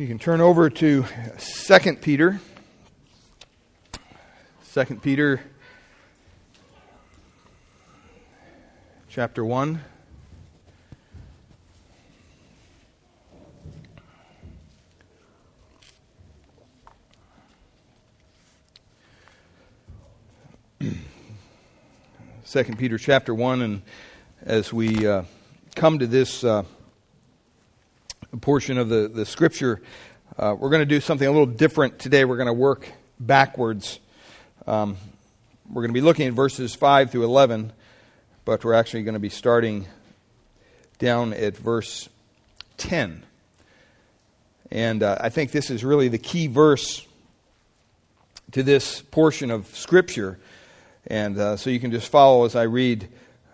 You can turn over to 2 Peter. 2 Peter chapter 1. Second Peter chapter one, and as we uh, come to this uh, portion of the, the scripture, uh, we're going to do something a little different today. We're going to work backwards. Um, we're going to be looking at verses 5 through 11, but we're actually going to be starting down at verse 10. And uh, I think this is really the key verse to this portion of Scripture. And uh, so you can just follow as I read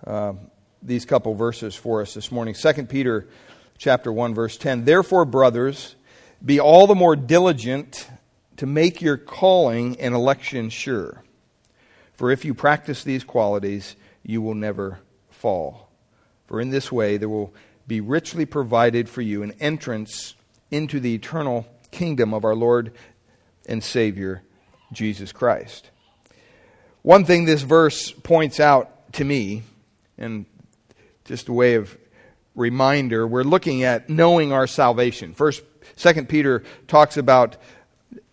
uh, these couple verses for us this morning. 2 Peter chapter 1 verse 10. Therefore, brothers, be all the more diligent to make your calling and election sure. For if you practice these qualities, you will never fall. For in this way there will be richly provided for you an entrance into the eternal kingdom of our Lord and Savior, Jesus Christ. One thing this verse points out to me, and just a way of reminder, we're looking at knowing our salvation. First, Second Peter talks about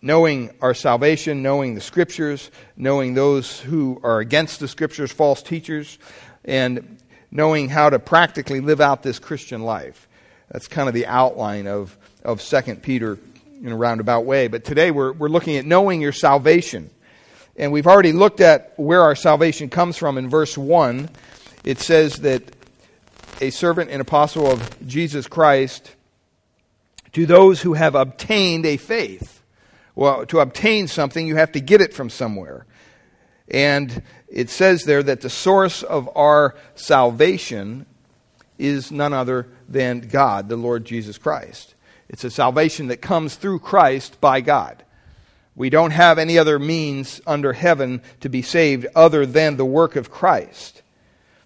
knowing our salvation, knowing the scriptures, knowing those who are against the scriptures, false teachers, and knowing how to practically live out this Christian life. That's kind of the outline of, of Second Peter in a roundabout way. But today we're, we're looking at knowing your salvation. And we've already looked at where our salvation comes from in verse 1. It says that a servant and apostle of Jesus Christ to those who have obtained a faith. Well, to obtain something, you have to get it from somewhere. And it says there that the source of our salvation is none other than God, the Lord Jesus Christ. It's a salvation that comes through Christ by God. We don't have any other means under heaven to be saved other than the work of Christ.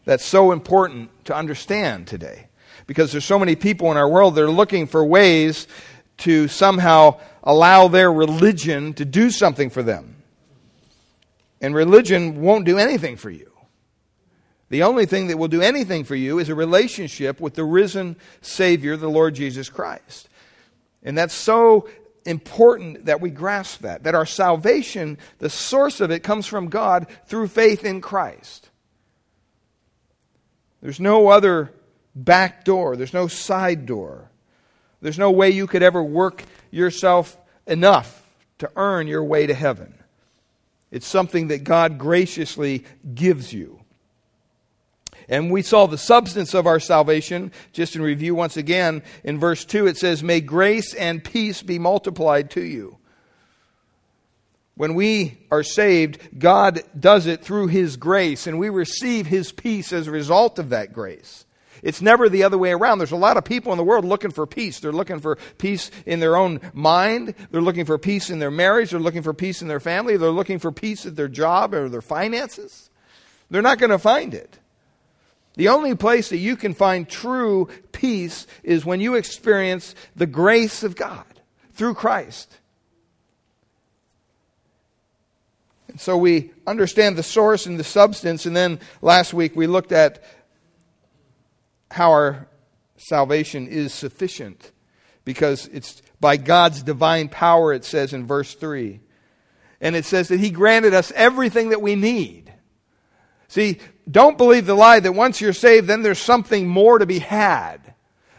That's so important to understand today. Because there's so many people in our world that are looking for ways to somehow allow their religion to do something for them. And religion won't do anything for you. The only thing that will do anything for you is a relationship with the risen Savior, the Lord Jesus Christ. And that's so important that we grasp that, that our salvation, the source of it, comes from God through faith in Christ. There's no other back door, there's no side door. There's no way you could ever work yourself enough to earn your way to heaven. It's something that God graciously gives you. And we saw the substance of our salvation, just in review once again. In verse 2, it says, May grace and peace be multiplied to you. When we are saved, God does it through His grace, and we receive His peace as a result of that grace. It's never the other way around. There's a lot of people in the world looking for peace. They're looking for peace in their own mind. They're looking for peace in their marriage. They're looking for peace in their family. They're looking for peace at their job or their finances. They're not going to find it. The only place that you can find true peace is when you experience the grace of God through Christ. So we understand the source and the substance. And then last week we looked at how our salvation is sufficient because it's by God's divine power, it says in verse 3. And it says that He granted us everything that we need. See, don't believe the lie that once you're saved, then there's something more to be had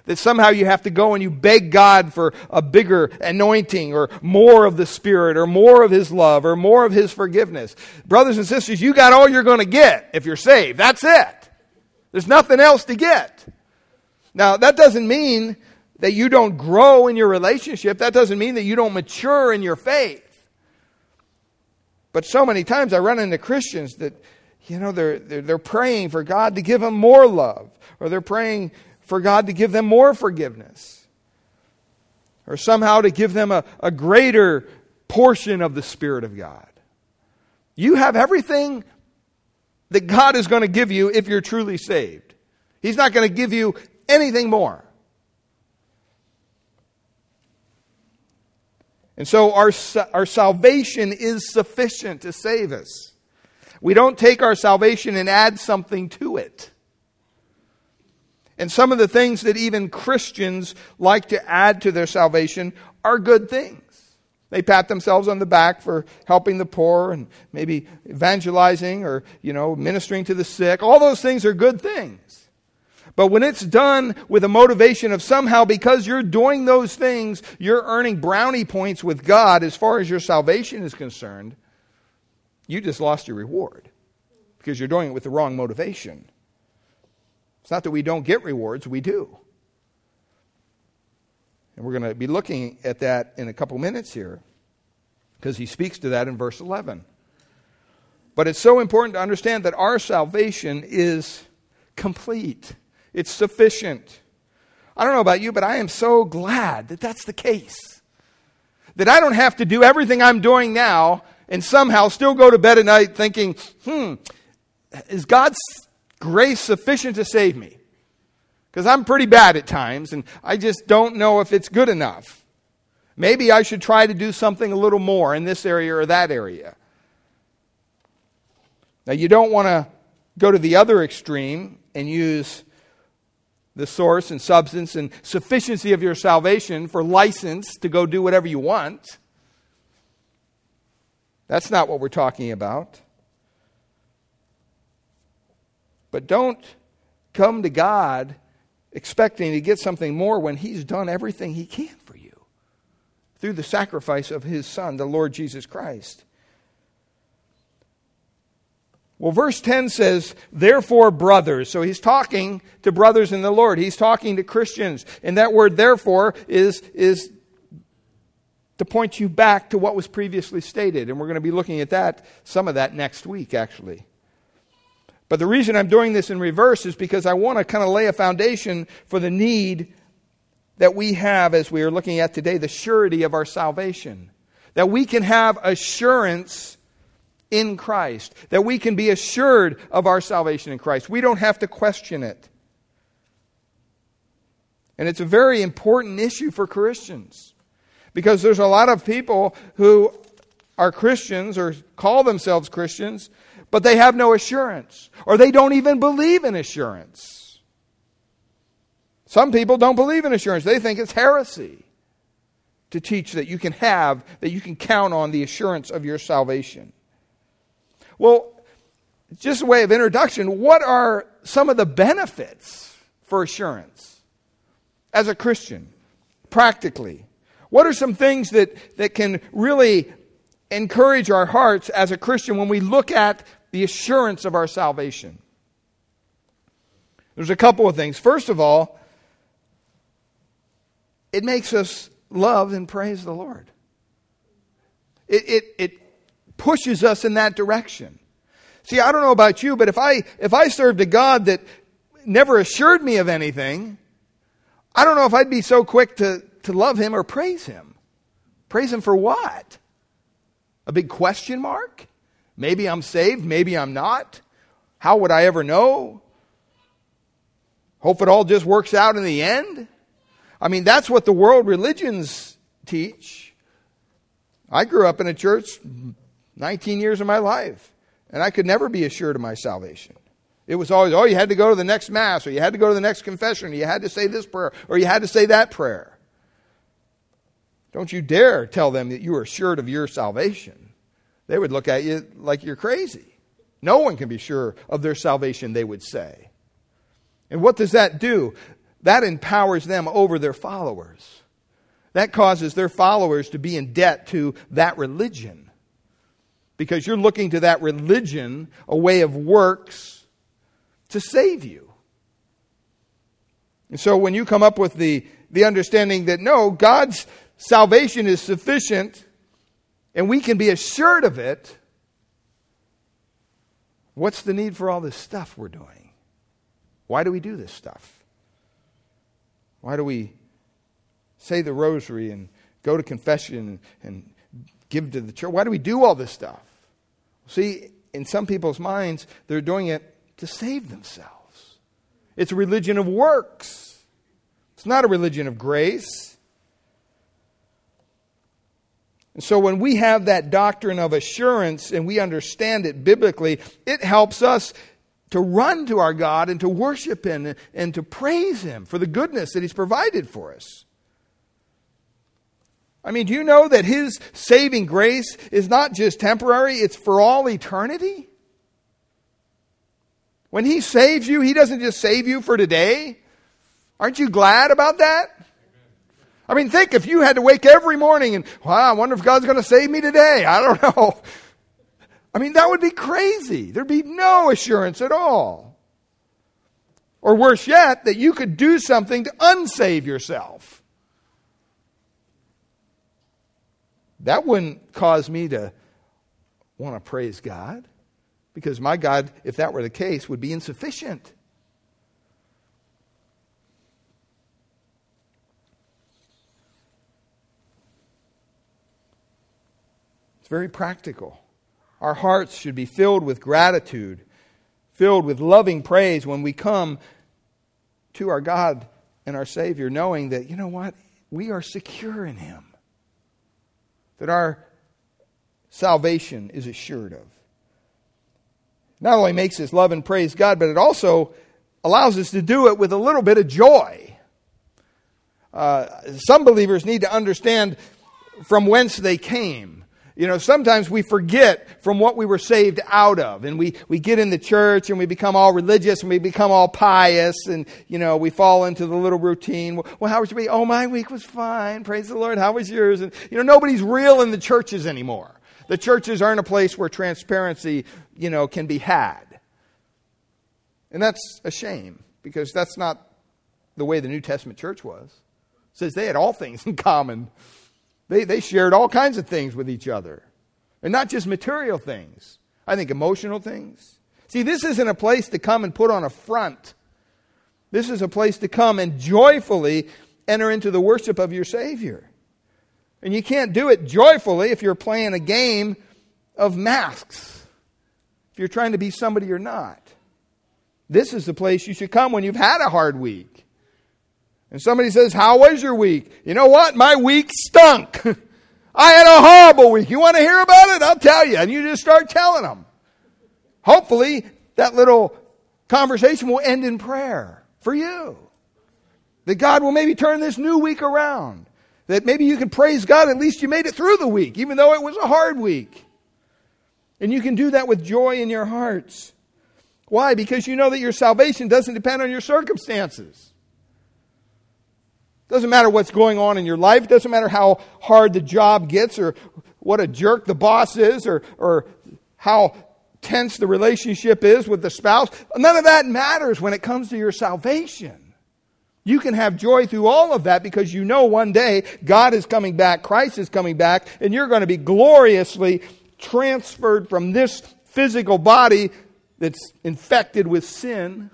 that somehow you have to go and you beg God for a bigger anointing or more of the Spirit or more of His love or more of His forgiveness. Brothers and sisters, you got all you're going to get if you're saved. That's it. There's nothing else to get. Now, that doesn't mean that you don't grow in your relationship. That doesn't mean that you don't mature in your faith. But so many times I run into Christians that, you know, they're, they're, they're praying for God to give them more love, or they're praying for God to give them more forgiveness or somehow to give them a, a greater portion of the Spirit of God. You have everything that God is going to give you if you're truly saved. He's not going to give you anything more. And so our, our salvation is sufficient to save us. We don't take our salvation and add something to it. And some of the things that even Christians like to add to their salvation are good things. They pat themselves on the back for helping the poor and maybe evangelizing or, you know, ministering to the sick. All those things are good things. But when it's done with a motivation of somehow because you're doing those things, you're earning brownie points with God as far as your salvation is concerned, you just lost your reward because you're doing it with the wrong motivation. It's not that we don't get rewards, we do. And we're going to be looking at that in a couple minutes here because he speaks to that in verse 11. But it's so important to understand that our salvation is complete, it's sufficient. I don't know about you, but I am so glad that that's the case. That I don't have to do everything I'm doing now and somehow still go to bed at night thinking, hmm, is God's grace sufficient to save me? Because I'm pretty bad at times, and I just don't know if it's good enough. Maybe I should try to do something a little more in this area or that area. Now, you don't want to go to the other extreme and use the source and substance and sufficiency of your salvation for license to go do whatever you want. That's not what we're talking about. But don't come to God expecting to get something more when He's done everything He can for you through the sacrifice of His Son, the Lord Jesus Christ. Well, verse 10 says, therefore, brothers. So he's talking to brothers in the Lord. He's talking to Christians. And that word, therefore, is, is to point you back to what was previously stated. And we're going to be looking at that, some of that next week, actually. But the reason I'm doing this in reverse is because I want to kind of lay a foundation for the need that we have as we are looking at today, the surety of our salvation. That we can have assurance in Christ. That we can be assured of our salvation in Christ. We don't have to question it. And it's a very important issue for Christians. Because there's a lot of people who are Christians or call themselves Christians but they have no assurance, or they don't even believe in assurance. Some people don't believe in assurance, they think it's heresy to teach that you can have, that you can count on the assurance of your salvation. Well, just a way of introduction, what are some of the benefits for assurance as a Christian, practically? What are some things that, that can really encourage our hearts as a Christian when we look at the assurance of our salvation. There's a couple of things. First of all, it makes us love and praise the Lord. It, it, it pushes us in that direction. See, I don't know about you, but if I, if I served a God that never assured me of anything, I don't know if I'd be so quick to, to love him or praise him. Praise him for what? A big question mark? Maybe I'm saved, maybe I'm not. How would I ever know? Hope it all just works out in the end. I mean, that's what the world religions teach. I grew up in a church 19 years of my life, and I could never be assured of my salvation. It was always, oh, you had to go to the next Mass, or you had to go to the next confession, or you had to say this prayer, or you had to say that prayer. Don't you dare tell them that you are assured of your salvation they would look at you like you're crazy. No one can be sure of their salvation, they would say. And what does that do? That empowers them over their followers. That causes their followers to be in debt to that religion. Because you're looking to that religion, a way of works, to save you. And so when you come up with the, the understanding that no, God's salvation is sufficient and we can be assured of it, what's the need for all this stuff we're doing? Why do we do this stuff? Why do we say the rosary and go to confession and give to the church? Why do we do all this stuff? See, in some people's minds, they're doing it to save themselves. It's a religion of works, it's not a religion of grace. And so when we have that doctrine of assurance and we understand it biblically, it helps us to run to our God and to worship Him and to praise Him for the goodness that He's provided for us. I mean, do you know that His saving grace is not just temporary, it's for all eternity? When He saves you, He doesn't just save you for today. Aren't you glad about that? I mean, think if you had to wake every morning and, wow, I wonder if God's going to save me today. I don't know. I mean, that would be crazy. There'd be no assurance at all. Or worse yet, that you could do something to unsave yourself. That wouldn't cause me to want to praise God, because my God, if that were the case, would be insufficient. Very practical. Our hearts should be filled with gratitude, filled with loving praise when we come to our God and our Savior, knowing that, you know what? We are secure in Him, that our salvation is assured of. Not only makes us love and praise God, but it also allows us to do it with a little bit of joy. Uh, some believers need to understand from whence they came. You know, sometimes we forget from what we were saved out of. And we, we get in the church and we become all religious and we become all pious and, you know, we fall into the little routine. Well, how was your week? Oh, my week was fine. Praise the Lord. How was yours? And, you know, nobody's real in the churches anymore. The churches aren't a place where transparency, you know, can be had. And that's a shame because that's not the way the New Testament church was. It says they had all things in common. They, they shared all kinds of things with each other. And not just material things, I think emotional things. See, this isn't a place to come and put on a front. This is a place to come and joyfully enter into the worship of your Savior. And you can't do it joyfully if you're playing a game of masks, if you're trying to be somebody you're not. This is the place you should come when you've had a hard week. And somebody says, How was your week? You know what? My week stunk. I had a horrible week. You want to hear about it? I'll tell you. And you just start telling them. Hopefully, that little conversation will end in prayer for you. That God will maybe turn this new week around. That maybe you can praise God, at least you made it through the week, even though it was a hard week. And you can do that with joy in your hearts. Why? Because you know that your salvation doesn't depend on your circumstances. Doesn't matter what's going on in your life. Doesn't matter how hard the job gets or what a jerk the boss is or, or how tense the relationship is with the spouse. None of that matters when it comes to your salvation. You can have joy through all of that because you know one day God is coming back, Christ is coming back, and you're going to be gloriously transferred from this physical body that's infected with sin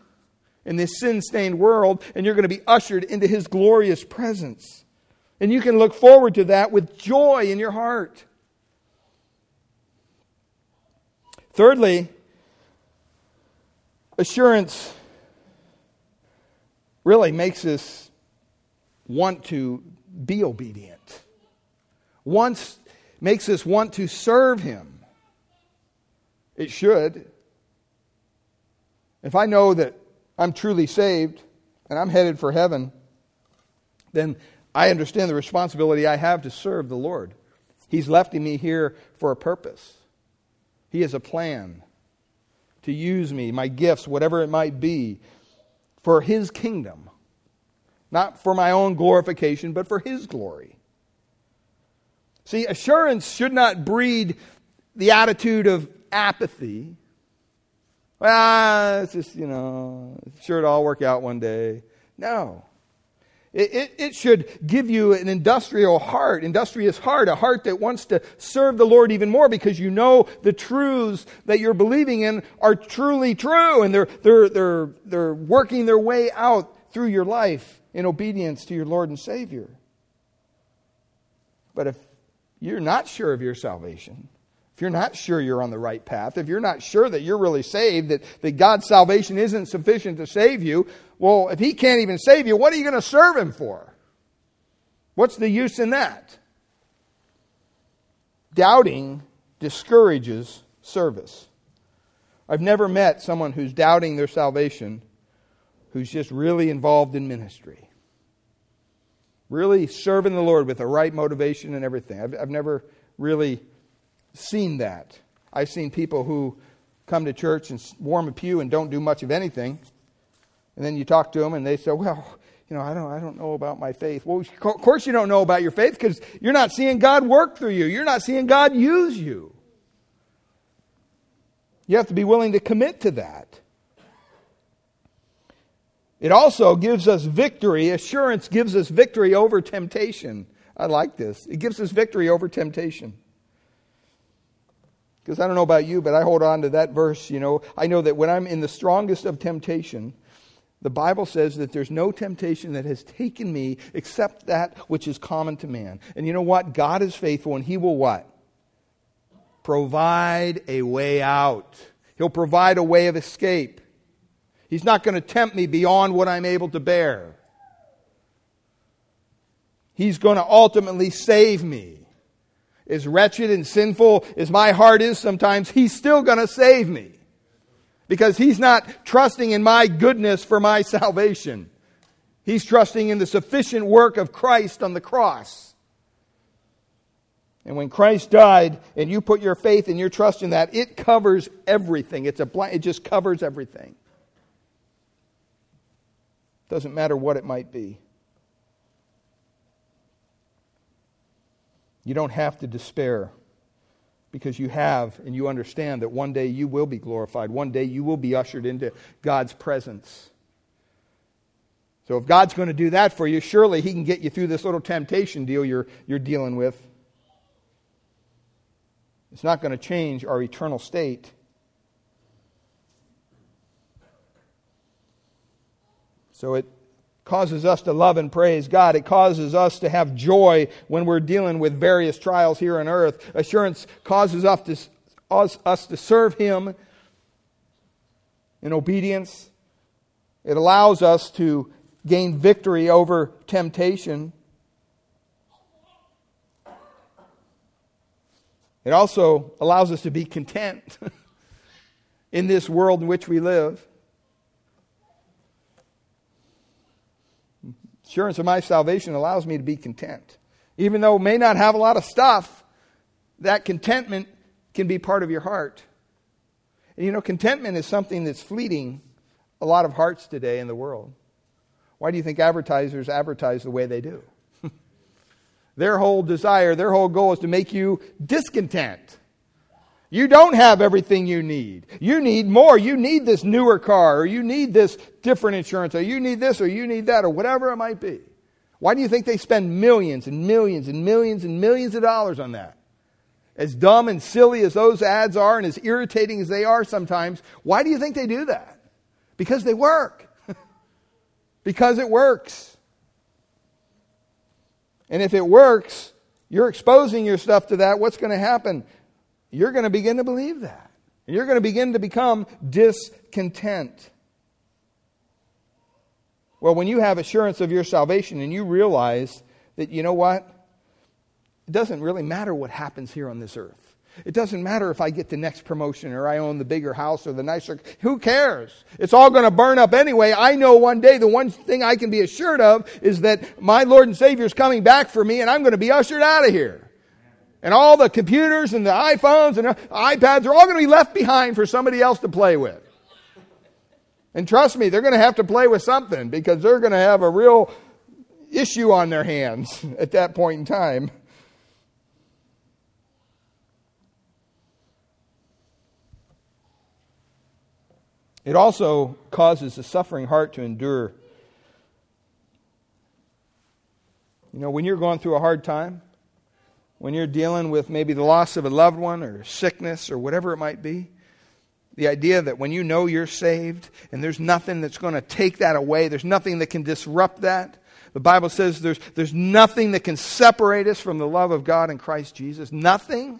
in this sin stained world, and you're going to be ushered into his glorious presence. And you can look forward to that with joy in your heart. Thirdly, assurance really makes us want to be obedient. Once makes us want to serve him. It should. If I know that I'm truly saved and I'm headed for heaven, then I understand the responsibility I have to serve the Lord. He's lefting me here for a purpose. He has a plan to use me, my gifts, whatever it might be, for His kingdom. Not for my own glorification, but for His glory. See, assurance should not breed the attitude of apathy well, it's just, you know, sure it'll all work out one day. No. It, it, it, should give you an industrial heart, industrious heart, a heart that wants to serve the Lord even more because you know the truths that you're believing in are truly true and they're, they're, they're, they're working their way out through your life in obedience to your Lord and Savior. But if you're not sure of your salvation, if you're not sure you're on the right path, if you're not sure that you're really saved, that, that God's salvation isn't sufficient to save you, well, if He can't even save you, what are you going to serve Him for? What's the use in that? Doubting discourages service. I've never met someone who's doubting their salvation who's just really involved in ministry. Really serving the Lord with the right motivation and everything. I've, I've never really seen that. I've seen people who come to church and warm a pew and don't do much of anything. And then you talk to them and they say, Well, you know, I don't, I don't know about my faith. Well, of course you don't know about your faith because you're not seeing God work through you. You're not seeing God use you. You have to be willing to commit to that. It also gives us victory. Assurance gives us victory over temptation. I like this. It gives us victory over temptation. Because I don't know about you, but I hold on to that verse. You know, I know that when I'm in the strongest of temptation, the Bible says that there's no temptation that has taken me except that which is common to man. And you know what? God is faithful and He will what? Provide a way out. He'll provide a way of escape. He's not going to tempt me beyond what I'm able to bear. He's going to ultimately save me. As wretched and sinful as my heart is sometimes, He's still going to save me. Because He's not trusting in my goodness for my salvation. He's trusting in the sufficient work of Christ on the cross. And when Christ died and you put your faith and your trust in that, it covers everything. It's a it just covers everything. Doesn't matter what it might be. You don't have to despair because you have and you understand that one day you will be glorified. One day you will be ushered into God's presence. So if God's going to do that for you, surely He can get you through this little temptation deal you're, you're dealing with. It's not going to change our eternal state. So it causes us to love and praise God. It causes us to have joy when we're dealing with various trials here on earth. Assurance causes us to, us, us to serve Him in obedience. It allows us to gain victory over temptation. It also allows us to be content in this world in which we live. Assurance of my salvation allows me to be content. Even though may not have a lot of stuff, that contentment can be part of your heart. And you know, contentment is something that's fleeting a lot of hearts today in the world. Why do you think advertisers advertise the way they do? Their whole desire, their whole goal is to make you discontent. You don't have everything you need. You need more. You need this newer car, or you need this different insurance, or you need this, or you need that, or whatever it might be. Why do you think they spend millions and millions and millions and millions of dollars on that? As dumb and silly as those ads are, and as irritating as they are sometimes, why do you think they do that? Because they work. because it works. And if it works, you're exposing your stuff to that. What's going to happen? You're going to begin to believe that. And you're going to begin to become discontent. Well, when you have assurance of your salvation and you realize that, you know what? It doesn't really matter what happens here on this earth. It doesn't matter if I get the next promotion or I own the bigger house or the nicer. Who cares? It's all going to burn up anyway. I know one day the one thing I can be assured of is that my Lord and Savior is coming back for me and I'm going to be ushered out of here. And all the computers and the iPhones and the iPads are all going to be left behind for somebody else to play with. And trust me, they're going to have to play with something because they're going to have a real issue on their hands at that point in time. It also causes a suffering heart to endure. You know, when you're going through a hard time, when you're dealing with maybe the loss of a loved one or sickness or whatever it might be, the idea that when you know you're saved and there's nothing that's going to take that away, there's nothing that can disrupt that. The Bible says there's, there's nothing that can separate us from the love of God in Christ Jesus. Nothing.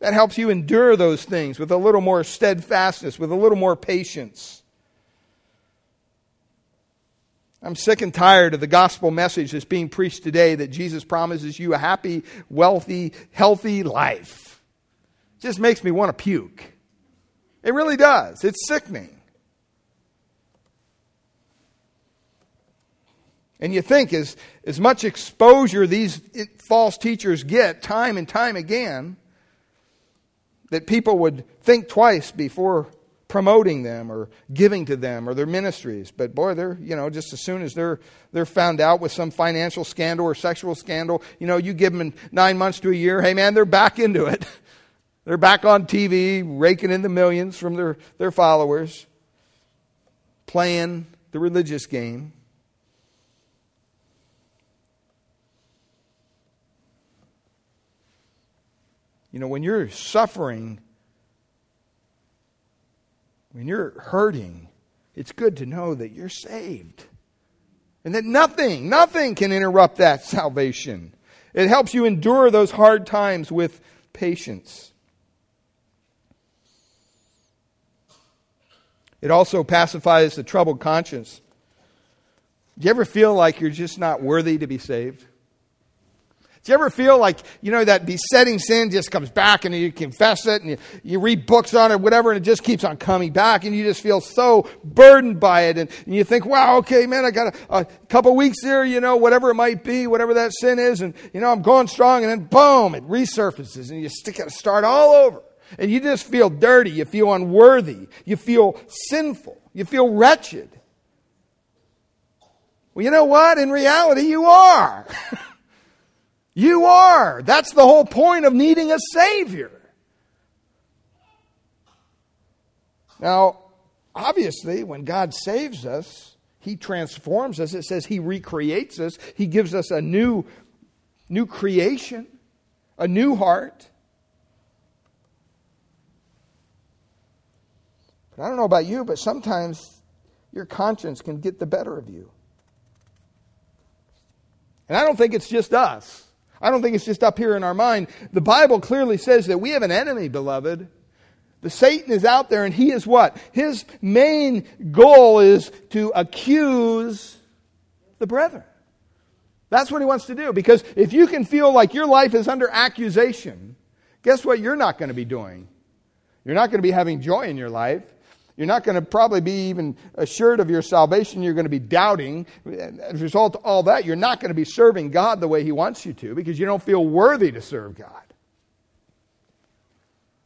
That helps you endure those things with a little more steadfastness, with a little more patience. I'm sick and tired of the gospel message that's being preached today that Jesus promises you a happy, wealthy, healthy life. It just makes me want to puke. It really does. It's sickening. And you think as, as much exposure these false teachers get time and time again, that people would think twice before promoting them or giving to them or their ministries. But boy, they're, you know, just as soon as they're, they're found out with some financial scandal or sexual scandal, you know, you give them nine months to a year, hey man, they're back into it. they're back on TV, raking in the millions from their, their followers, playing the religious game. You know, when you're suffering, when you're hurting, it's good to know that you're saved. And that nothing, nothing can interrupt that salvation. It helps you endure those hard times with patience. It also pacifies the troubled conscience. Do you ever feel like you're just not worthy to be saved? Do you ever feel like, you know, that besetting sin just comes back and you confess it and you, you read books on it, whatever, and it just keeps on coming back and you just feel so burdened by it and, and you think, wow, okay, man, I got a, a couple weeks here, you know, whatever it might be, whatever that sin is, and, you know, I'm going strong and then boom, it resurfaces and you got to start all over. And you just feel dirty, you feel unworthy, you feel sinful, you feel wretched. Well, you know what? In reality, you are. You are. That's the whole point of needing a Savior. Now, obviously, when God saves us, He transforms us. It says He recreates us, He gives us a new, new creation, a new heart. But I don't know about you, but sometimes your conscience can get the better of you. And I don't think it's just us. I don't think it's just up here in our mind. The Bible clearly says that we have an enemy, beloved. The Satan is out there and he is what? His main goal is to accuse the brethren. That's what he wants to do. Because if you can feel like your life is under accusation, guess what you're not going to be doing? You're not going to be having joy in your life. You're not going to probably be even assured of your salvation. You're going to be doubting. As a result of all that, you're not going to be serving God the way He wants you to because you don't feel worthy to serve God.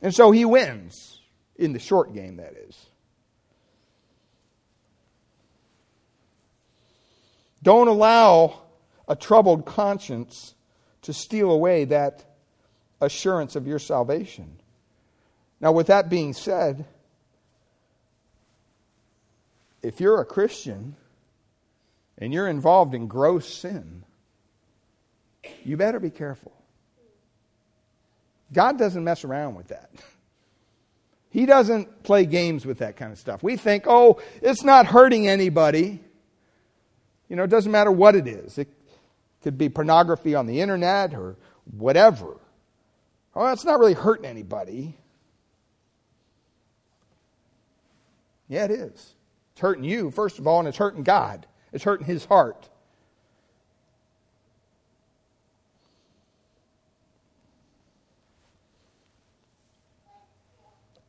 And so He wins in the short game, that is. Don't allow a troubled conscience to steal away that assurance of your salvation. Now, with that being said, if you're a Christian and you're involved in gross sin, you better be careful. God doesn't mess around with that. He doesn't play games with that kind of stuff. We think, oh, it's not hurting anybody. You know, it doesn't matter what it is. It could be pornography on the internet or whatever. Oh, it's not really hurting anybody. Yeah, it is. It's hurting you, first of all, and it's hurting God. It's hurting his heart.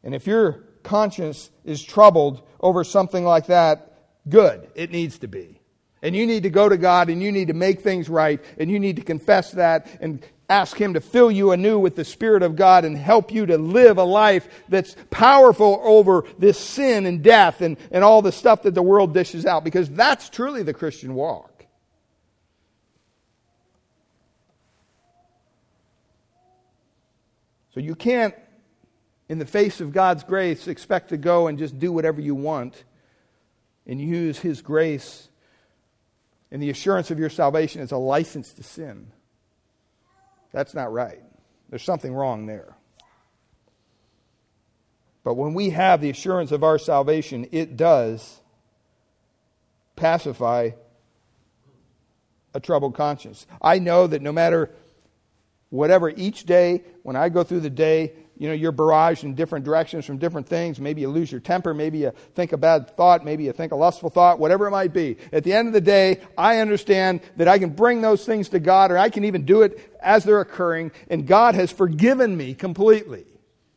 And if your conscience is troubled over something like that, good. It needs to be. And you need to go to God and you need to make things right and you need to confess that and ask Him to fill you anew with the Spirit of God and help you to live a life that's powerful over this sin and death and, and all the stuff that the world dishes out, because that's truly the Christian walk. So you can't, in the face of God's grace, expect to go and just do whatever you want and use His grace and the assurance of your salvation as a license to sin. That's not right. There's something wrong there. But when we have the assurance of our salvation, it does pacify a troubled conscience. I know that no matter whatever each day, when I go through the day, you know, you're barraged in different directions from different things. Maybe you lose your temper. Maybe you think a bad thought. Maybe you think a lustful thought, whatever it might be. At the end of the day, I understand that I can bring those things to God or I can even do it as they're occurring and God has forgiven me completely.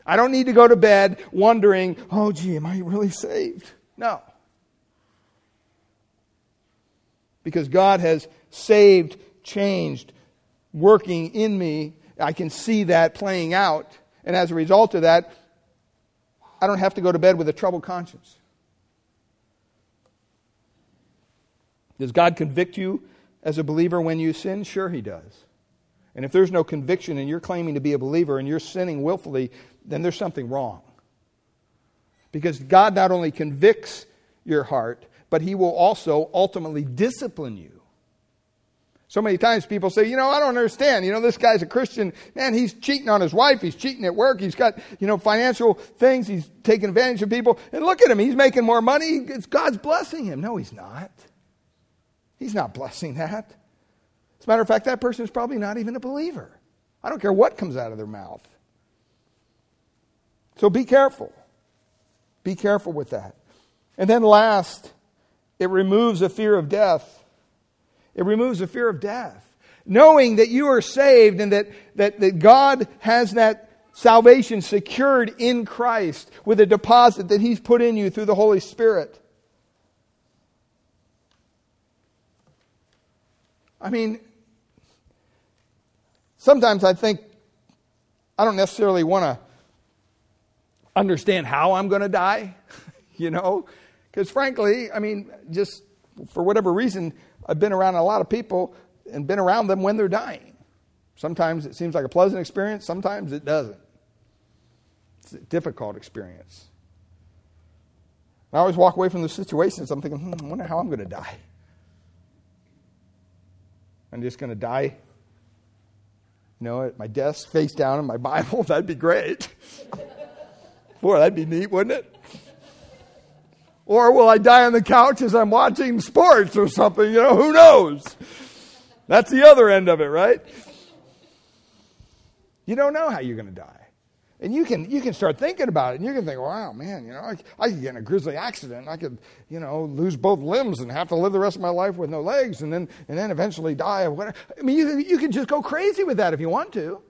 I don't need to go to bed wondering, oh, gee, am I really saved? No. Because God has saved, changed, working in me. I can see that playing out. And as a result of that, I don't have to go to bed with a troubled conscience. Does God convict you as a believer when you sin? Sure, He does. And if there's no conviction and you're claiming to be a believer and you're sinning willfully, then there's something wrong. Because God not only convicts your heart, but He will also ultimately discipline you. So many times people say, you know, I don't understand. You know, this guy's a Christian. Man, he's cheating on his wife. He's cheating at work. He's got, you know, financial things. He's taking advantage of people. And look at him. He's making more money. It's God's blessing him. No, he's not. He's not blessing that. As a matter of fact, that person is probably not even a believer. I don't care what comes out of their mouth. So be careful. Be careful with that. And then last, it removes a fear of death. It removes the fear of death. Knowing that you are saved and that, that, that God has that salvation secured in Christ with a deposit that He's put in you through the Holy Spirit. I mean, sometimes I think I don't necessarily want to understand how I'm going to die, you know, because frankly, I mean, just for whatever reason, I've been around a lot of people and been around them when they're dying. Sometimes it seems like a pleasant experience, sometimes it doesn't. It's a difficult experience. I always walk away from the situations, I'm thinking, hmm, I wonder how I'm going to die. I'm just going to die, you know, at my desk, face down in my Bible. That'd be great. Boy, that'd be neat, wouldn't it? Or will I die on the couch as I'm watching sports or something? You know, who knows? That's the other end of it, right? You don't know how you're going to die. And you can, you can start thinking about it, and you can think, wow, man, you know, I, I could get in a grisly accident. I could, you know, lose both limbs and have to live the rest of my life with no legs and then, and then eventually die of whatever. I mean, you, you can just go crazy with that if you want to.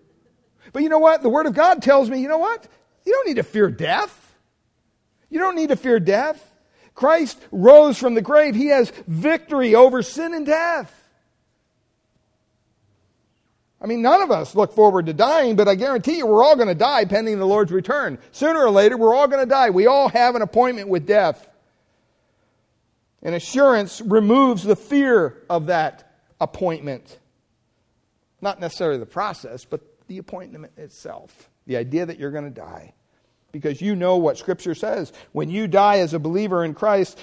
But you know what? The Word of God tells me, you know what? You don't need to fear death. You don't need to fear death. Christ rose from the grave. He has victory over sin and death. I mean, none of us look forward to dying, but I guarantee you we're all going to die pending the Lord's return. Sooner or later, we're all going to die. We all have an appointment with death. And assurance removes the fear of that appointment. Not necessarily the process, but the appointment itself. The idea that you're going to die because you know what Scripture says. When you die as a believer in Christ,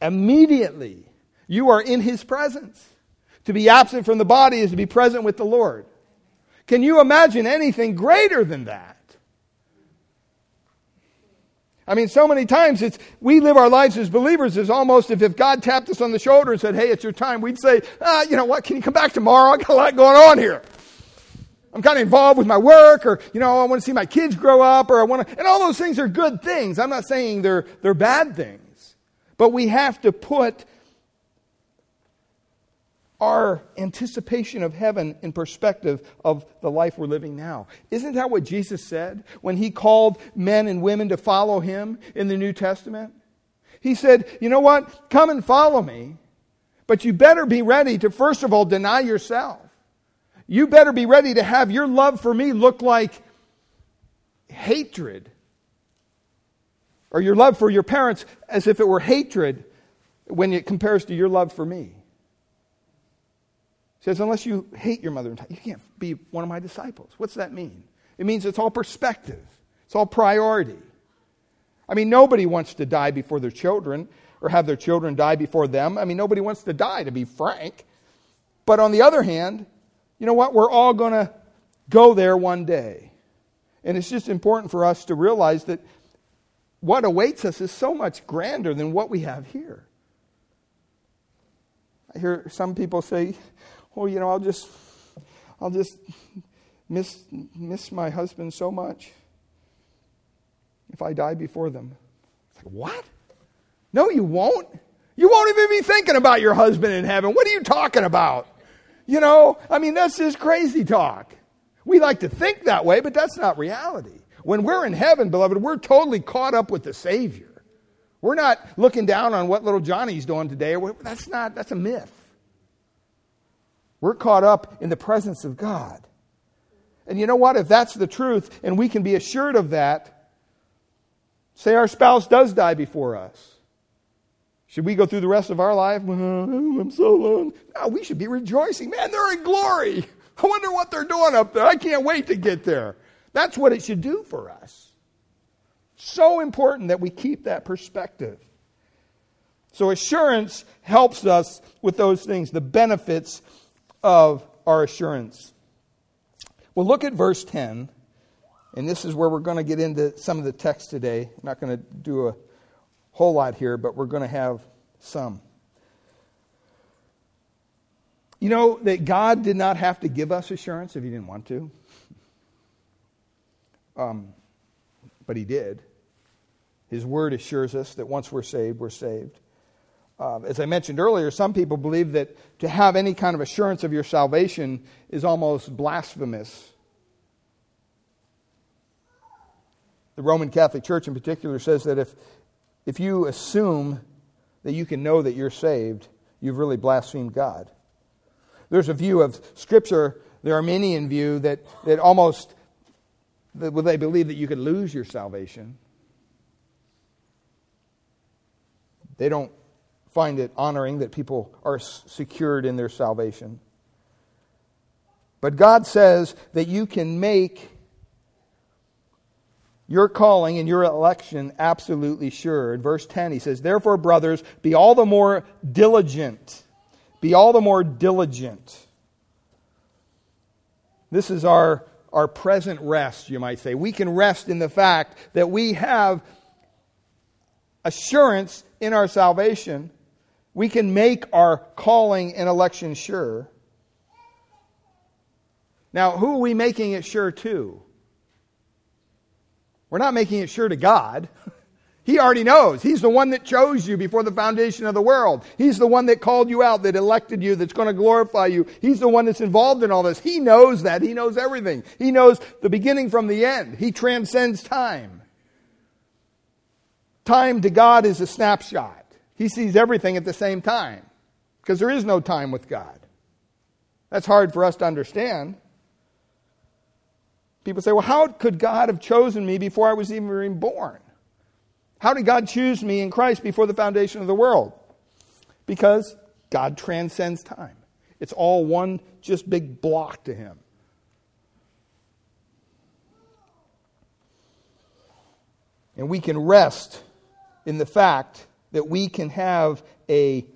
immediately you are in His presence. To be absent from the body is to be present with the Lord. Can you imagine anything greater than that? I mean, so many times it's we live our lives as believers as almost if, if God tapped us on the shoulder and said, "Hey, it's your time," we'd say, ah, "You know what? Can you come back tomorrow? I've got a lot going on here." I'm kind of involved with my work, or, you know, I want to see my kids grow up, or I want to, and all those things are good things. I'm not saying they're, they're bad things. But we have to put our anticipation of heaven in perspective of the life we're living now. Isn't that what Jesus said when he called men and women to follow him in the New Testament? He said, You know what? Come and follow me, but you better be ready to, first of all, deny yourself you better be ready to have your love for me look like hatred. Or your love for your parents as if it were hatred when it compares to your love for me. He says, unless you hate your mother, and father, you can't be one of my disciples. What's that mean? It means it's all perspective, it's all priority. I mean, nobody wants to die before their children or have their children die before them. I mean, nobody wants to die, to be frank. But on the other hand, you know what? We're all going to go there one day. And it's just important for us to realize that what awaits us is so much grander than what we have here. I hear some people say, "Oh, you know, I'll just I'll just miss miss my husband so much. if I die before them. It's like, what? No, you won't. You won't even be thinking about your husband in heaven. What are you talking about? You know, I mean, that's just crazy talk. We like to think that way, but that's not reality. When we're in heaven, beloved, we're totally caught up with the Savior. We're not looking down on what little Johnny's doing today. That's not, that's a myth. We're caught up in the presence of God. And you know what? If that's the truth, and we can be assured of that, say our spouse does die before us. Should we go through the rest of our life? Oh, I'm so alone. No, we should be rejoicing. Man, they're in glory. I wonder what they're doing up there. I can't wait to get there. That's what it should do for us. So important that we keep that perspective. So, assurance helps us with those things, the benefits of our assurance. Well, look at verse 10, and this is where we're going to get into some of the text today. I'm not going to do a whole lot here, but we're going to have some. You know that God did not have to give us assurance if He didn't want to. Um, but He did. His Word assures us that once we're saved, we're saved. Uh, as I mentioned earlier, some people believe that to have any kind of assurance of your salvation is almost blasphemous. The Roman Catholic Church, in particular, says that if, if you assume that you can know that you're saved, you've really blasphemed God. There's a view of Scripture, the Arminian view, that, that almost that they believe that you could lose your salvation. They don't find it honoring that people are secured in their salvation. But God says that you can make your calling and your election absolutely sure. In verse 10, he says, Therefore, brothers, be all the more diligent be all the more diligent. This is our, our present rest, you might say. We can rest in the fact that we have assurance in our salvation. We can make our calling and election sure. Now, who are we making it sure to? We're not making it sure to God. He already knows. He's the one that chose you before the foundation of the world. He's the one that called you out, that elected you, that's going to glorify you. He's the one that's involved in all this. He knows that. He knows everything. He knows the beginning from the end. He transcends time. Time to God is a snapshot. He sees everything at the same time because there is no time with God. That's hard for us to understand. People say, well, how could God have chosen me before I was even born? How did God choose me in Christ before the foundation of the world? Because God transcends time. It's all one just big block to him. And we can rest in the fact that we can have a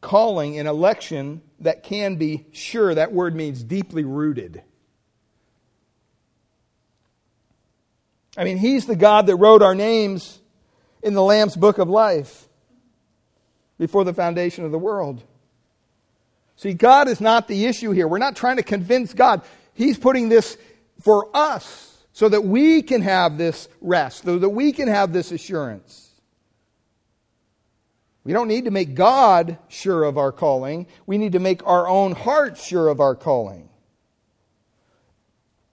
calling, an election that can be sure. That word means deeply rooted. I mean, He's the God that wrote our names in the Lamb's book of life before the foundation of the world. See, God is not the issue here. We're not trying to convince God. He's putting this for us so that we can have this rest, so that we can have this assurance. We don't need to make God sure of our calling. We need to make our own hearts sure of our calling.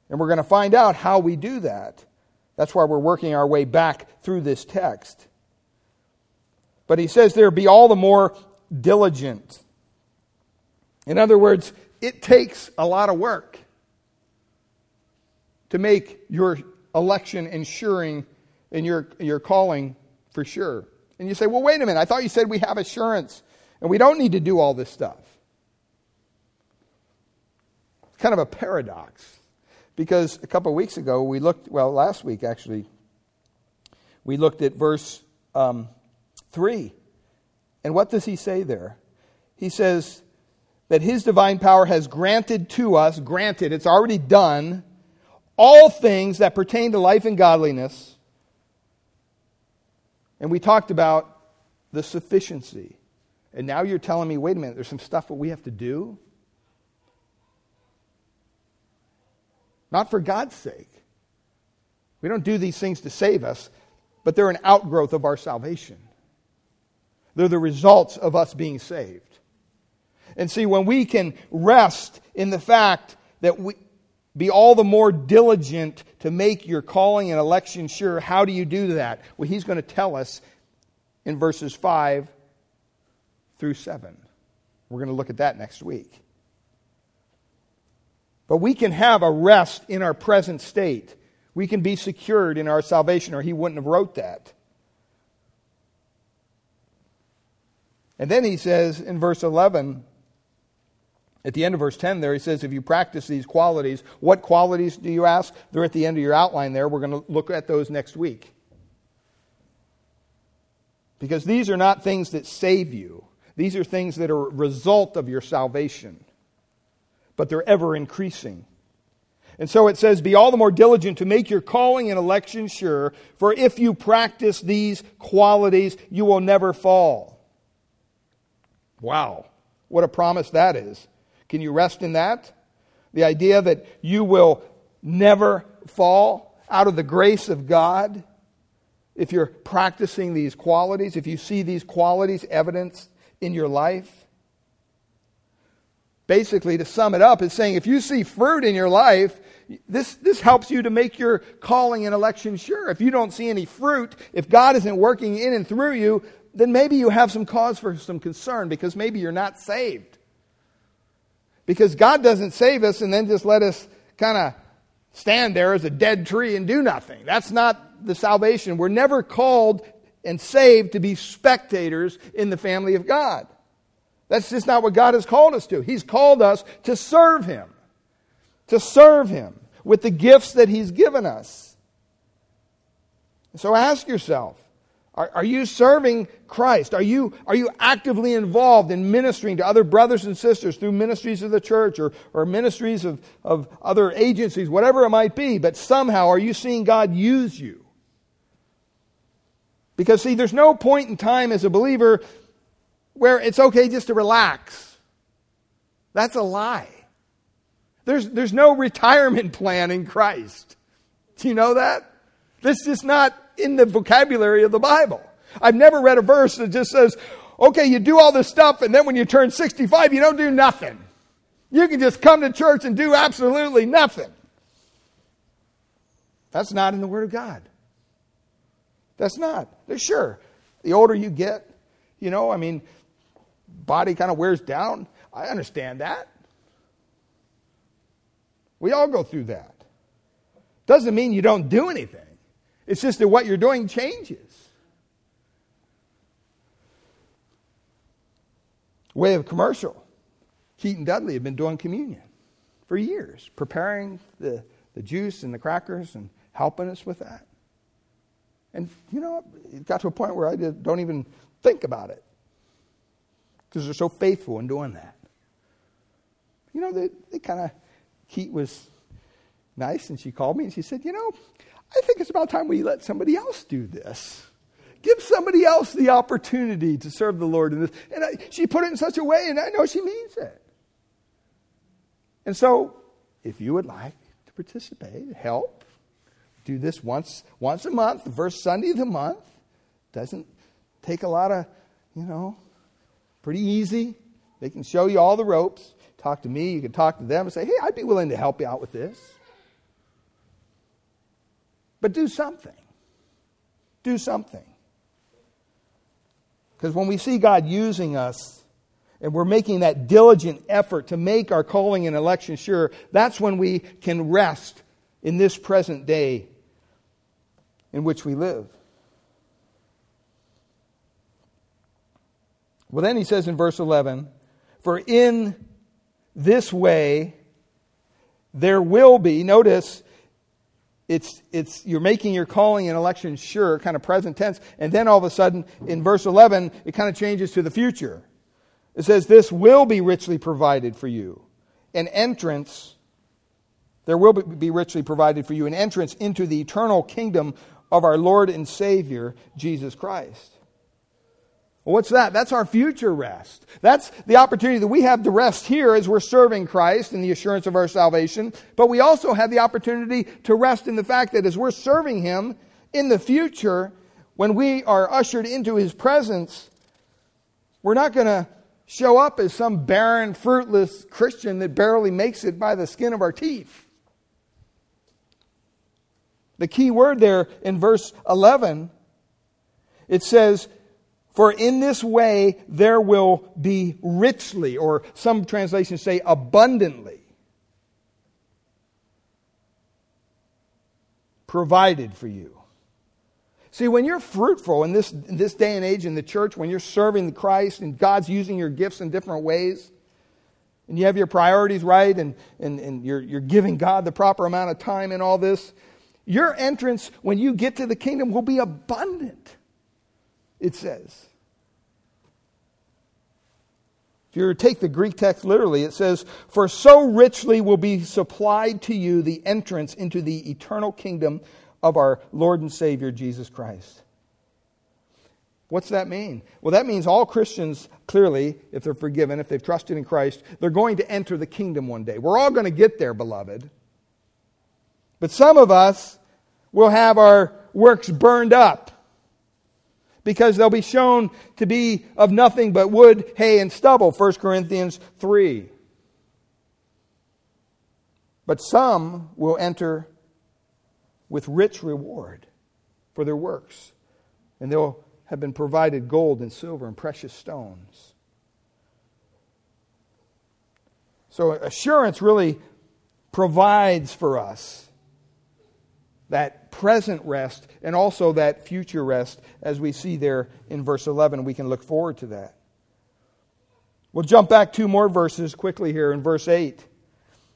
And we're going to find out how we do that that's why we're working our way back through this text. But he says there, be all the more diligent. In other words, it takes a lot of work to make your election ensuring and your, your calling for sure. And you say, well, wait a minute. I thought you said we have assurance and we don't need to do all this stuff. It's kind of a paradox. Because a couple of weeks ago, we looked, well, last week actually, we looked at verse um, 3. And what does he say there? He says that his divine power has granted to us, granted, it's already done, all things that pertain to life and godliness. And we talked about the sufficiency. And now you're telling me, wait a minute, there's some stuff that we have to do? Not for God's sake, We don't do these things to save us, but they're an outgrowth of our salvation. They're the results of us being saved. And see, when we can rest in the fact that we be all the more diligent to make your calling and election sure, how do you do that? Well, he's going to tell us in verses 5 through 7. We're going to look at that next week. But we can have a rest in our present state. We can be secured in our salvation, or he wouldn't have wrote that. And then he says in verse 11, at the end of verse 10 there, he says, if you practice these qualities, what qualities do you ask? They're at the end of your outline there. We're going to look at those next week. Because these are not things that save you, these are things that are a result of your salvation, but they're ever increasing. And so it says, Be all the more diligent to make your calling and election sure, for if you practice these qualities, you will never fall. Wow, what a promise that is. Can you rest in that? The idea that you will never fall out of the grace of God if you're practicing these qualities, if you see these qualities evidenced in your life. Basically, to sum it up, is saying if you see fruit in your life, this, this helps you to make your calling and election sure. If you don't see any fruit, if God isn't working in and through you, then maybe you have some cause for some concern because maybe you're not saved. Because God doesn't save us and then just let us kind of stand there as a dead tree and do nothing. That's not the salvation. We're never called and saved to be spectators in the family of God. That's just not what God has called us to. He's called us to serve Him, to serve Him with the gifts that He's given us. So ask yourself are, are, you serving Christ? Are you, are you actively involved in ministering to other brothers and sisters through ministries of the church or, or ministries of, of other agencies, whatever it might be? But somehow, are you seeing God use you? Because, see, there's no point in time as a believer where it's okay just to relax. That's a lie. There's, there's no retirement plan in Christ. Do you know that? This is not in the vocabulary of the Bible. I've never read a verse that just says, okay, you do all this stuff, and then when you turn 65, you don't do nothing. You can just come to church and do absolutely nothing. That's not in the Word of God. That's not. Sure, the older you get, you know, I mean, body kind of wears down. I understand that. We all go through that. Doesn't mean you don't do anything. It's just that what you're doing changes. Way of commercial. Keaton Dudley had been doing communion for years, preparing the, the juice and the crackers and helping us with that. And, you know, it got to a point where I don't even think about it because they're so faithful in doing that. You know, they, they kind of, Keat was nice, and she called me and she said, You know, I think it's about time we let somebody else do this. Give somebody else the opportunity to serve the Lord in this. And I, she put it in such a way, and I know she means it. And so, if you would like to participate, help, do this once once a month, the first Sunday of the month. Doesn't take a lot of, you know, pretty easy. They can show you all the ropes. Talk to me, you can talk to them and say, hey, I'd be willing to help you out with this. But do something. Do something. Because when we see God using us and we're making that diligent effort to make our calling and election sure, that's when we can rest in this present day in which we live. Well, then he says in verse 11, For in this way there will be, notice, it's, it's, you're making your calling and election sure, kind of present tense. And then all of a sudden, in verse 11, it kind of changes to the future. It says, This will be richly provided for you. An entrance, there will be richly provided for you, an entrance into the eternal kingdom of our Lord and Savior, Jesus Christ. Well, what's that? That's our future rest. That's the opportunity that we have to rest here as we're serving Christ in the assurance of our salvation. But we also have the opportunity to rest in the fact that as we're serving Him in the future, when we are ushered into His presence, we're not going to show up as some barren, fruitless Christian that barely makes it by the skin of our teeth. The key word there in verse 11, it says, For in this way there will be richly, or some translations say abundantly, provided for you. See, when you're fruitful in this, in this day and age in the church, when you're serving Christ and God's using your gifts in different ways, and you have your priorities right and, and, and you're, you're giving God the proper amount of time in all this, your entrance when you get to the kingdom will be abundant, it says. If you take the Greek text literally, it says, For so richly will be supplied to you the entrance into the eternal kingdom of our Lord and Savior Jesus Christ. What's that mean? Well, that means all Christians, clearly, if they're forgiven, if they've trusted in Christ, they're going to enter the kingdom one day. We're all going to get there, beloved. But some of us will have our works burned up because they'll be shown to be of nothing but wood, hay, and stubble, 1 Corinthians 3. But some will enter with rich reward for their works, and they'll have been provided gold and silver and precious stones. So, assurance really provides for us that present rest and also that future rest, as we see there in verse 11. We can look forward to that. We'll jump back two more verses quickly here in verse 8.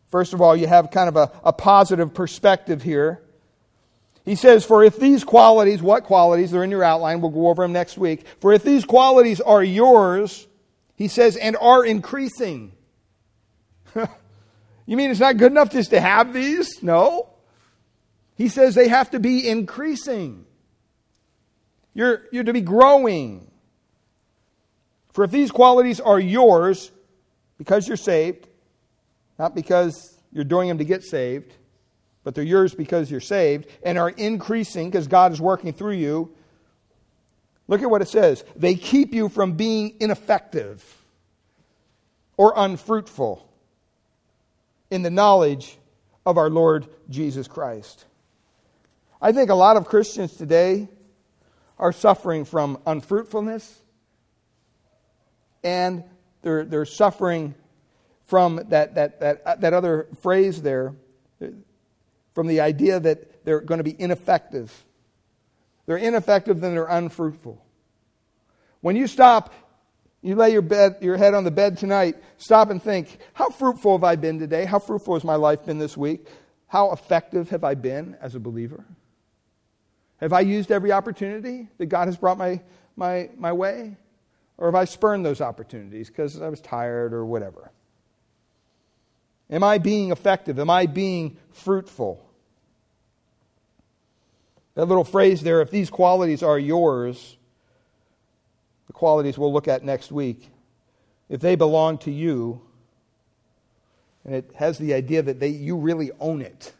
First of all, you have kind of a, a positive perspective here. He says, For if these qualities, what qualities? They're in your outline. We'll go over them next week. For if these qualities are yours, he says, and are increasing. you mean it's not good enough just to have these? No. He says they have to be increasing. You're, you're to be growing. For if these qualities are yours because you're saved, not because you're doing them to get saved, but they're yours because you're saved, and are increasing because God is working through you, look at what it says. They keep you from being ineffective or unfruitful in the knowledge of our Lord Jesus Christ. I think a lot of Christians today are suffering from unfruitfulness and they're, they're suffering from that, that, that, uh, that other phrase there, from the idea that they're going to be ineffective. They're ineffective, then they're unfruitful. When you stop, you lay your, bed, your head on the bed tonight, stop and think, how fruitful have I been today? How fruitful has my life been this week? How effective have I been as a believer? Have I used every opportunity that God has brought my, my, my way? Or have I spurned those opportunities because I was tired or whatever? Am I being effective? Am I being fruitful? That little phrase there, if these qualities are yours, the qualities we'll look at next week, if they belong to you, and it has the idea that they, you really own it.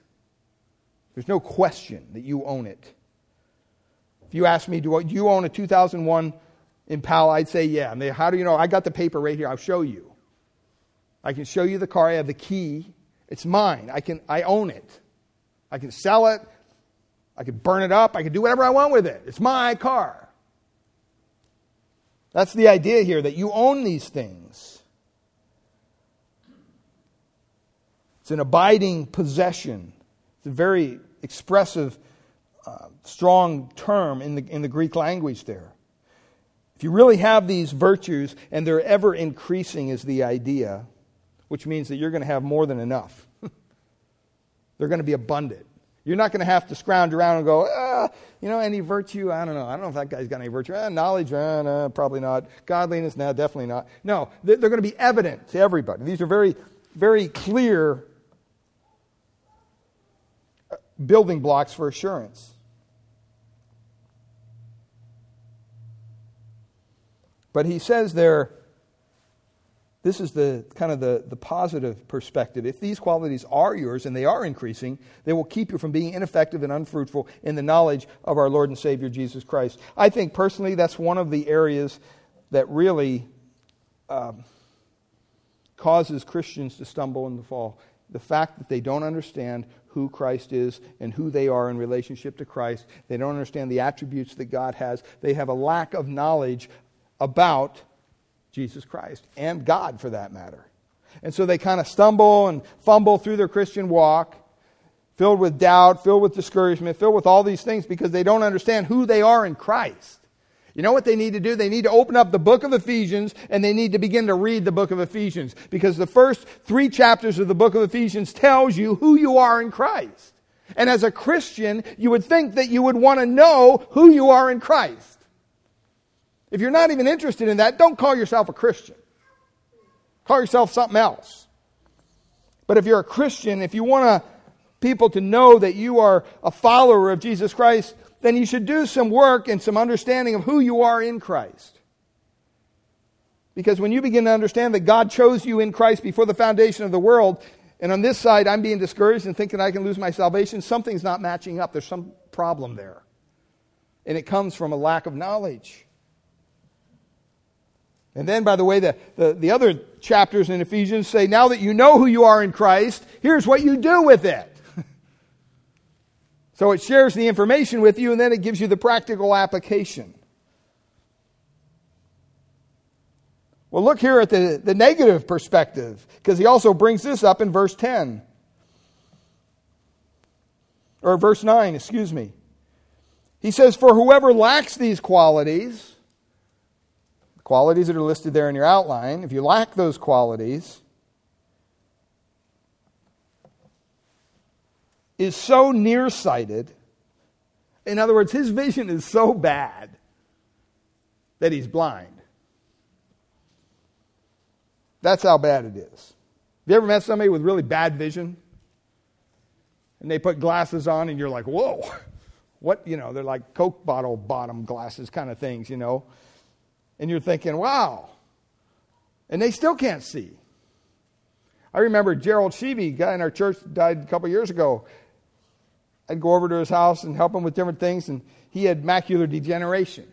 There's no question that you own it. If you ask me, do you own a 2001 Impala? I'd say, yeah. And they, how do you know? I got the paper right here. I'll show you. I can show you the car. I have the key. It's mine. I, can, I own it. I can sell it. I can burn it up. I can do whatever I want with it. It's my car. That's the idea here that you own these things. It's an abiding possession. It's a very expressive uh, strong term in the, in the Greek language there. If you really have these virtues and they're ever increasing, is the idea, which means that you're going to have more than enough. they're going to be abundant. You're not going to have to scrounge around and go, ah, you know, any virtue? I don't know. I don't know if that guy's got any virtue. Ah, knowledge? Ah, probably not. Godliness? No, definitely not. No, they're going to be evident to everybody. These are very, very clear uh, building blocks for assurance. But he says there, this is the kind of the, the positive perspective. If these qualities are yours and they are increasing, they will keep you from being ineffective and unfruitful in the knowledge of our Lord and Savior Jesus Christ. I think personally that's one of the areas that really um, causes Christians to stumble and to fall. The fact that they don't understand who Christ is and who they are in relationship to Christ. They don't understand the attributes that God has. They have a lack of knowledge about Jesus Christ and God for that matter. And so they kind of stumble and fumble through their Christian walk, filled with doubt, filled with discouragement, filled with all these things because they don't understand who they are in Christ. You know what they need to do? They need to open up the book of Ephesians and they need to begin to read the book of Ephesians because the first three chapters of the book of Ephesians tells you who you are in Christ. And as a Christian, you would think that you would want to know who you are in Christ. If you're not even interested in that, don't call yourself a Christian. Call yourself something else. But if you're a Christian, if you want people to know that you are a follower of Jesus Christ, then you should do some work and some understanding of who you are in Christ. Because when you begin to understand that God chose you in Christ before the foundation of the world, and on this side I'm being discouraged and thinking I can lose my salvation, something's not matching up. There's some problem there. And it comes from a lack of knowledge. And then, by the way, the, the, the, other chapters in Ephesians say, now that you know who you are in Christ, here's what you do with it. so it shares the information with you, and then it gives you the practical application. Well, look here at the, the negative perspective, because he also brings this up in verse 10. Or verse 9, excuse me. He says, For whoever lacks these qualities, qualities that are listed there in your outline, if you lack those qualities, is so nearsighted. In other words, his vision is so bad that he's blind. That's how bad it is. Have you ever met somebody with really bad vision? And they put glasses on, and you're like, whoa, what, you know, they're like Coke bottle bottom glasses kind of things, you know. And you're thinking, wow. And they still can't see. I remember Gerald Sheevy, guy in our church, died a couple years ago. I'd go over to his house and help him with different things, and he had macular degeneration.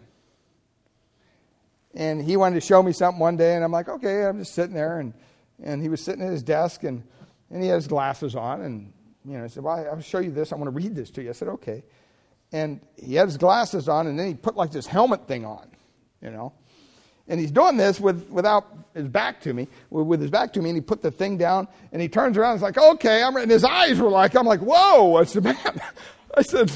And he wanted to show me something one day, and I'm like, okay, I'm just sitting there. And, and he was sitting at his desk, and, and he had his glasses on. And you know, I said, well, I'll show you this. I want to read this to you. I said, okay. And he had his glasses on, and then he put like this helmet thing on, you know. And he's doing this with, without his back to me, with his back to me, and he put the thing down, and he turns around and he's like, okay, I'm, and his eyes were like, I'm like, whoa. I said, man, I said,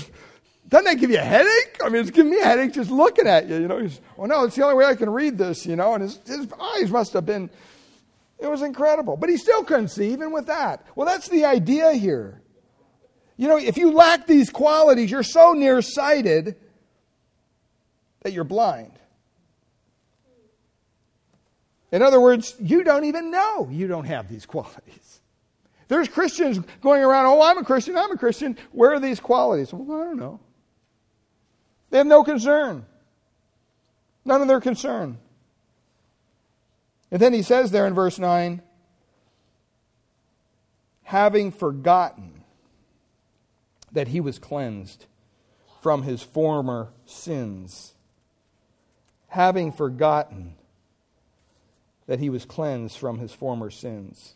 doesn't that give you a headache? I mean, it's giving me a headache just looking at you, you know. He's, well, no, it's the only way I can read this, you know, and his, his eyes must have been, it was incredible. But he still couldn't see, even with that. Well, that's the idea here. You know, if you lack these qualities, you're so nearsighted that you're blind. In other words, you don't even know you don't have these qualities. There's Christians going around, oh, I'm a Christian, I'm a Christian. Where are these qualities? Well, I don't know. They have no concern. None of their concern. And then he says there in verse 9, having forgotten that he was cleansed from his former sins. Having forgotten that he was cleansed from his former sins.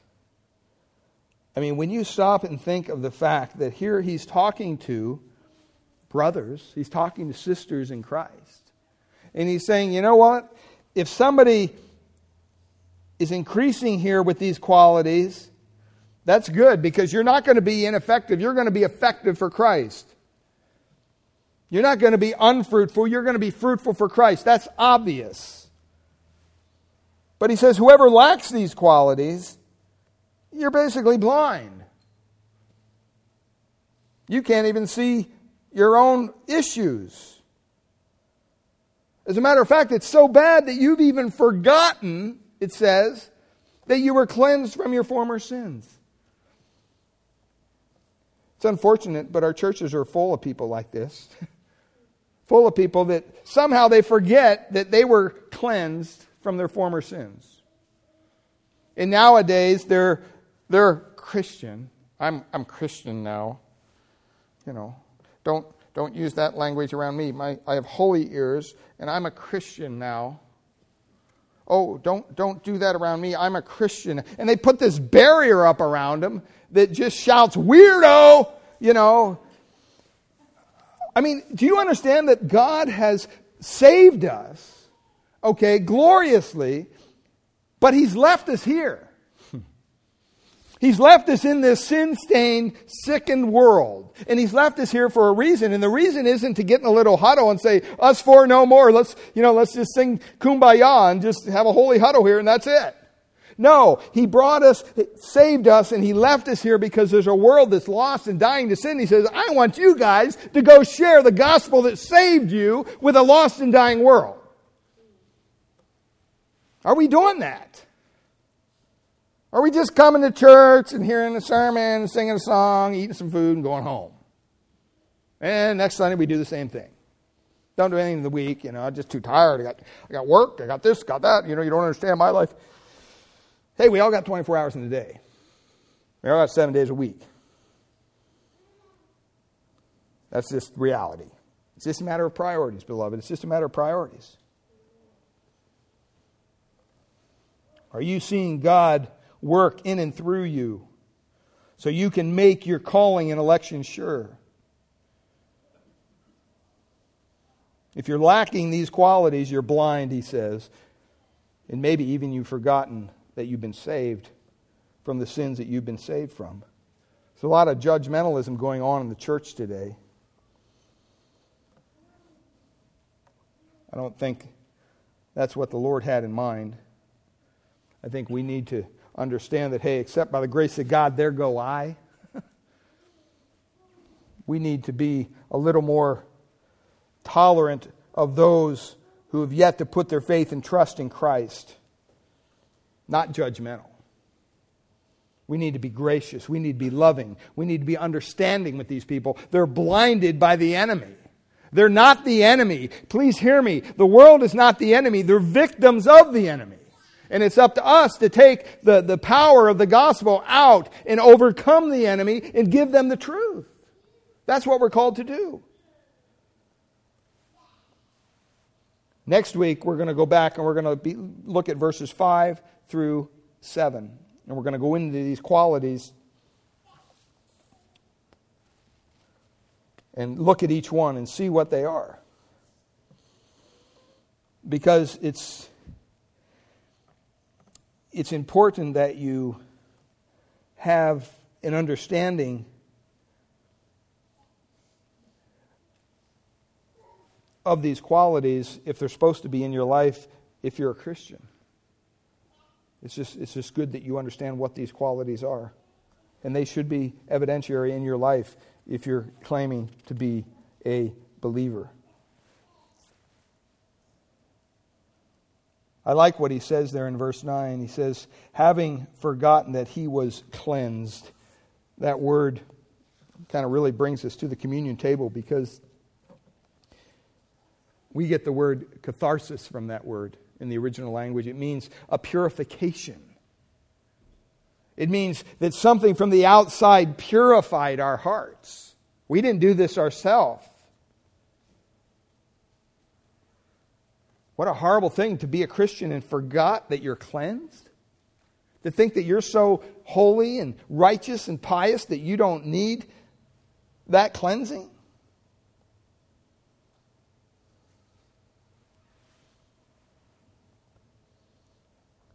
I mean, when you stop and think of the fact that here he's talking to brothers, he's talking to sisters in Christ, and he's saying, you know what? If somebody is increasing here with these qualities, that's good because you're not going to be ineffective. You're going to be effective for Christ. You're not going to be unfruitful. You're going to be fruitful for Christ. That's obvious. But he says, whoever lacks these qualities, you're basically blind. You can't even see your own issues. As a matter of fact, it's so bad that you've even forgotten, it says, that you were cleansed from your former sins. It's unfortunate, but our churches are full of people like this. full of people that somehow they forget that they were cleansed from their former sins. And nowadays they're they're Christian. I'm I'm Christian now. You know, don't don't use that language around me. My, I have holy ears, and I'm a Christian now. Oh, don't, don't do that around me. I'm a Christian. And they put this barrier up around them that just shouts, weirdo, you know. I mean, do you understand that God has saved us, okay, gloriously, but He's left us here? He's left us in this sin stained, sickened world. And He's left us here for a reason. And the reason isn't to get in a little huddle and say, us four no more. Let's, you know, let's just sing kumbaya and just have a holy huddle here and that's it. No, He brought us, saved us, and He left us here because there's a world that's lost and dying to sin. He says, I want you guys to go share the gospel that saved you with a lost and dying world. Are we doing that? Are we just coming to church and hearing a sermon, singing a song, eating some food, and going home? And next Sunday we do the same thing. Don't do anything in the week, you know, I'm just too tired. I got, I got work, I got this, got that. You know, you don't understand my life. Hey, we all got 24 hours in the day. We all got seven days a week. That's just reality. It's just a matter of priorities, beloved. It's just a matter of priorities. Are you seeing God work in and through you so you can make your calling and election sure. If you're lacking these qualities, you're blind, he says. And maybe even you've forgotten that you've been saved from the sins that you've been saved from. There's a lot of judgmentalism going on in the church today. I don't think that's what the Lord had in mind. I think we need to understand that, hey, except by the grace of God, there go I. we need to be a little more tolerant of those who have yet to put their faith and trust in Christ, not judgmental. We need to be gracious. We need to be loving. We need to be understanding with these people. They're blinded by the enemy. They're not the enemy. Please hear me. The world is not the enemy. They're victims of the enemy. And it's up to us to take the, the power of the gospel out and overcome the enemy and give them the truth. That's what we're called to do. Next week, we're going to go back and we're going to be, look at verses 5 through 7. And we're going to go into these qualities and look at each one and see what they are. Because it's it's important that you have an understanding of these qualities if they're supposed to be in your life if you're a Christian. It's just, it's just good that you understand what these qualities are. And they should be evidentiary in your life if you're claiming to be a believer. I like what he says there in verse 9. He says, having forgotten that he was cleansed. That word kind of really brings us to the communion table because we get the word catharsis from that word in the original language. It means a purification. It means that something from the outside purified our hearts. We didn't do this ourselves. What a horrible thing to be a Christian and forgot that you're cleansed. To think that you're so holy and righteous and pious that you don't need that cleansing.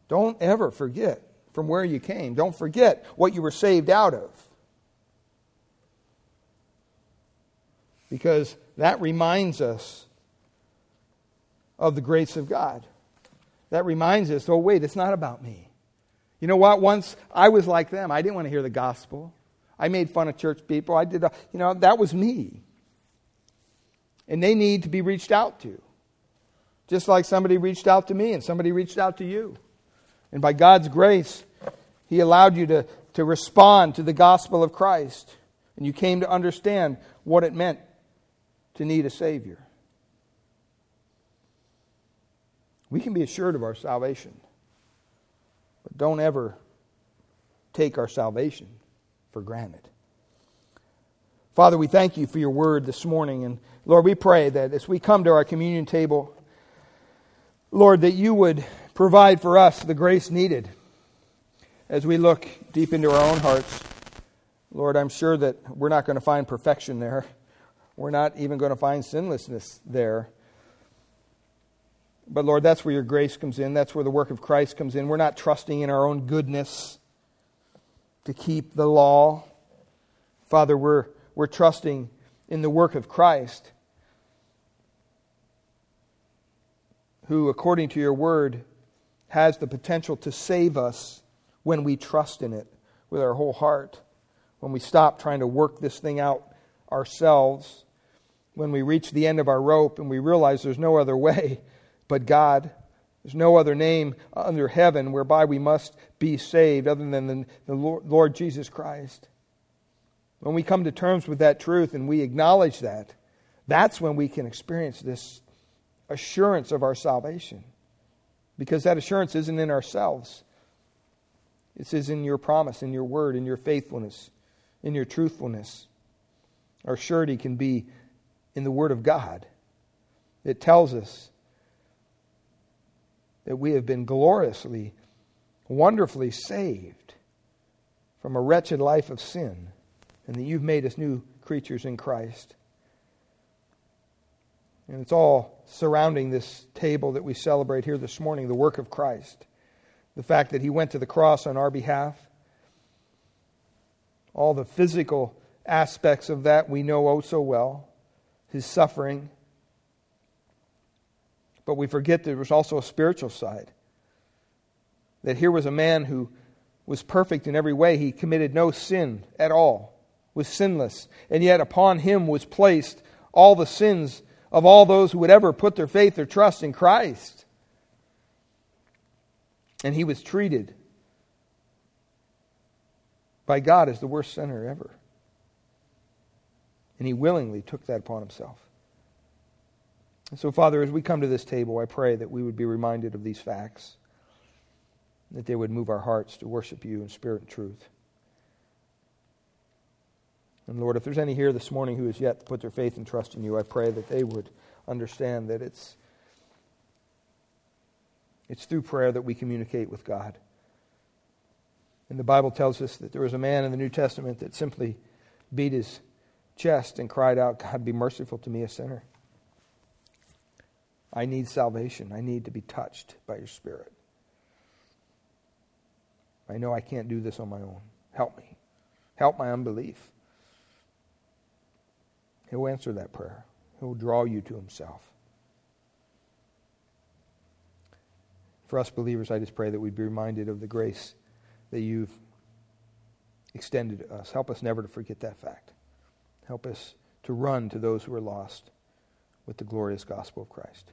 Don't ever forget from where you came. Don't forget what you were saved out of. Because that reminds us of the grace of God. That reminds us, oh, wait, it's not about me. You know what? Once I was like them. I didn't want to hear the gospel. I made fun of church people. I did, you know, that was me. And they need to be reached out to. Just like somebody reached out to me and somebody reached out to you. And by God's grace, He allowed you to, to respond to the gospel of Christ. And you came to understand what it meant to need a Savior. We can be assured of our salvation. But don't ever take our salvation for granted. Father, we thank you for your word this morning. And Lord, we pray that as we come to our communion table, Lord, that you would provide for us the grace needed as we look deep into our own hearts. Lord, I'm sure that we're not going to find perfection there. We're not even going to find sinlessness there. But Lord, that's where your grace comes in. That's where the work of Christ comes in. We're not trusting in our own goodness to keep the law. Father, we're, we're trusting in the work of Christ, who, according to your word, has the potential to save us when we trust in it with our whole heart, when we stop trying to work this thing out ourselves, when we reach the end of our rope and we realize there's no other way but God. There's no other name under heaven whereby we must be saved other than the Lord Jesus Christ. When we come to terms with that truth and we acknowledge that, that's when we can experience this assurance of our salvation. Because that assurance isn't in ourselves, it is in your promise, in your word, in your faithfulness, in your truthfulness. Our surety can be in the Word of God. It tells us that we have been gloriously, wonderfully saved from a wretched life of sin, and that you've made us new creatures in Christ. And it's all surrounding this table that we celebrate here this morning the work of Christ, the fact that He went to the cross on our behalf. All the physical aspects of that we know oh so well, His suffering, but we forget there was also a spiritual side. That here was a man who was perfect in every way. He committed no sin at all, was sinless. And yet upon him was placed all the sins of all those who would ever put their faith or trust in Christ. And he was treated by God as the worst sinner ever. And he willingly took that upon himself. And so, Father, as we come to this table, I pray that we would be reminded of these facts, that they would move our hearts to worship you in spirit and truth. And Lord, if there's any here this morning who has yet to put their faith and trust in you, I pray that they would understand that it's, it's through prayer that we communicate with God. And the Bible tells us that there was a man in the New Testament that simply beat his chest and cried out, God, be merciful to me, a sinner. I need salvation. I need to be touched by your Spirit. I know I can't do this on my own. Help me. Help my unbelief. He'll answer that prayer, He'll draw you to Himself. For us believers, I just pray that we'd be reminded of the grace that you've extended to us. Help us never to forget that fact. Help us to run to those who are lost with the glorious gospel of Christ.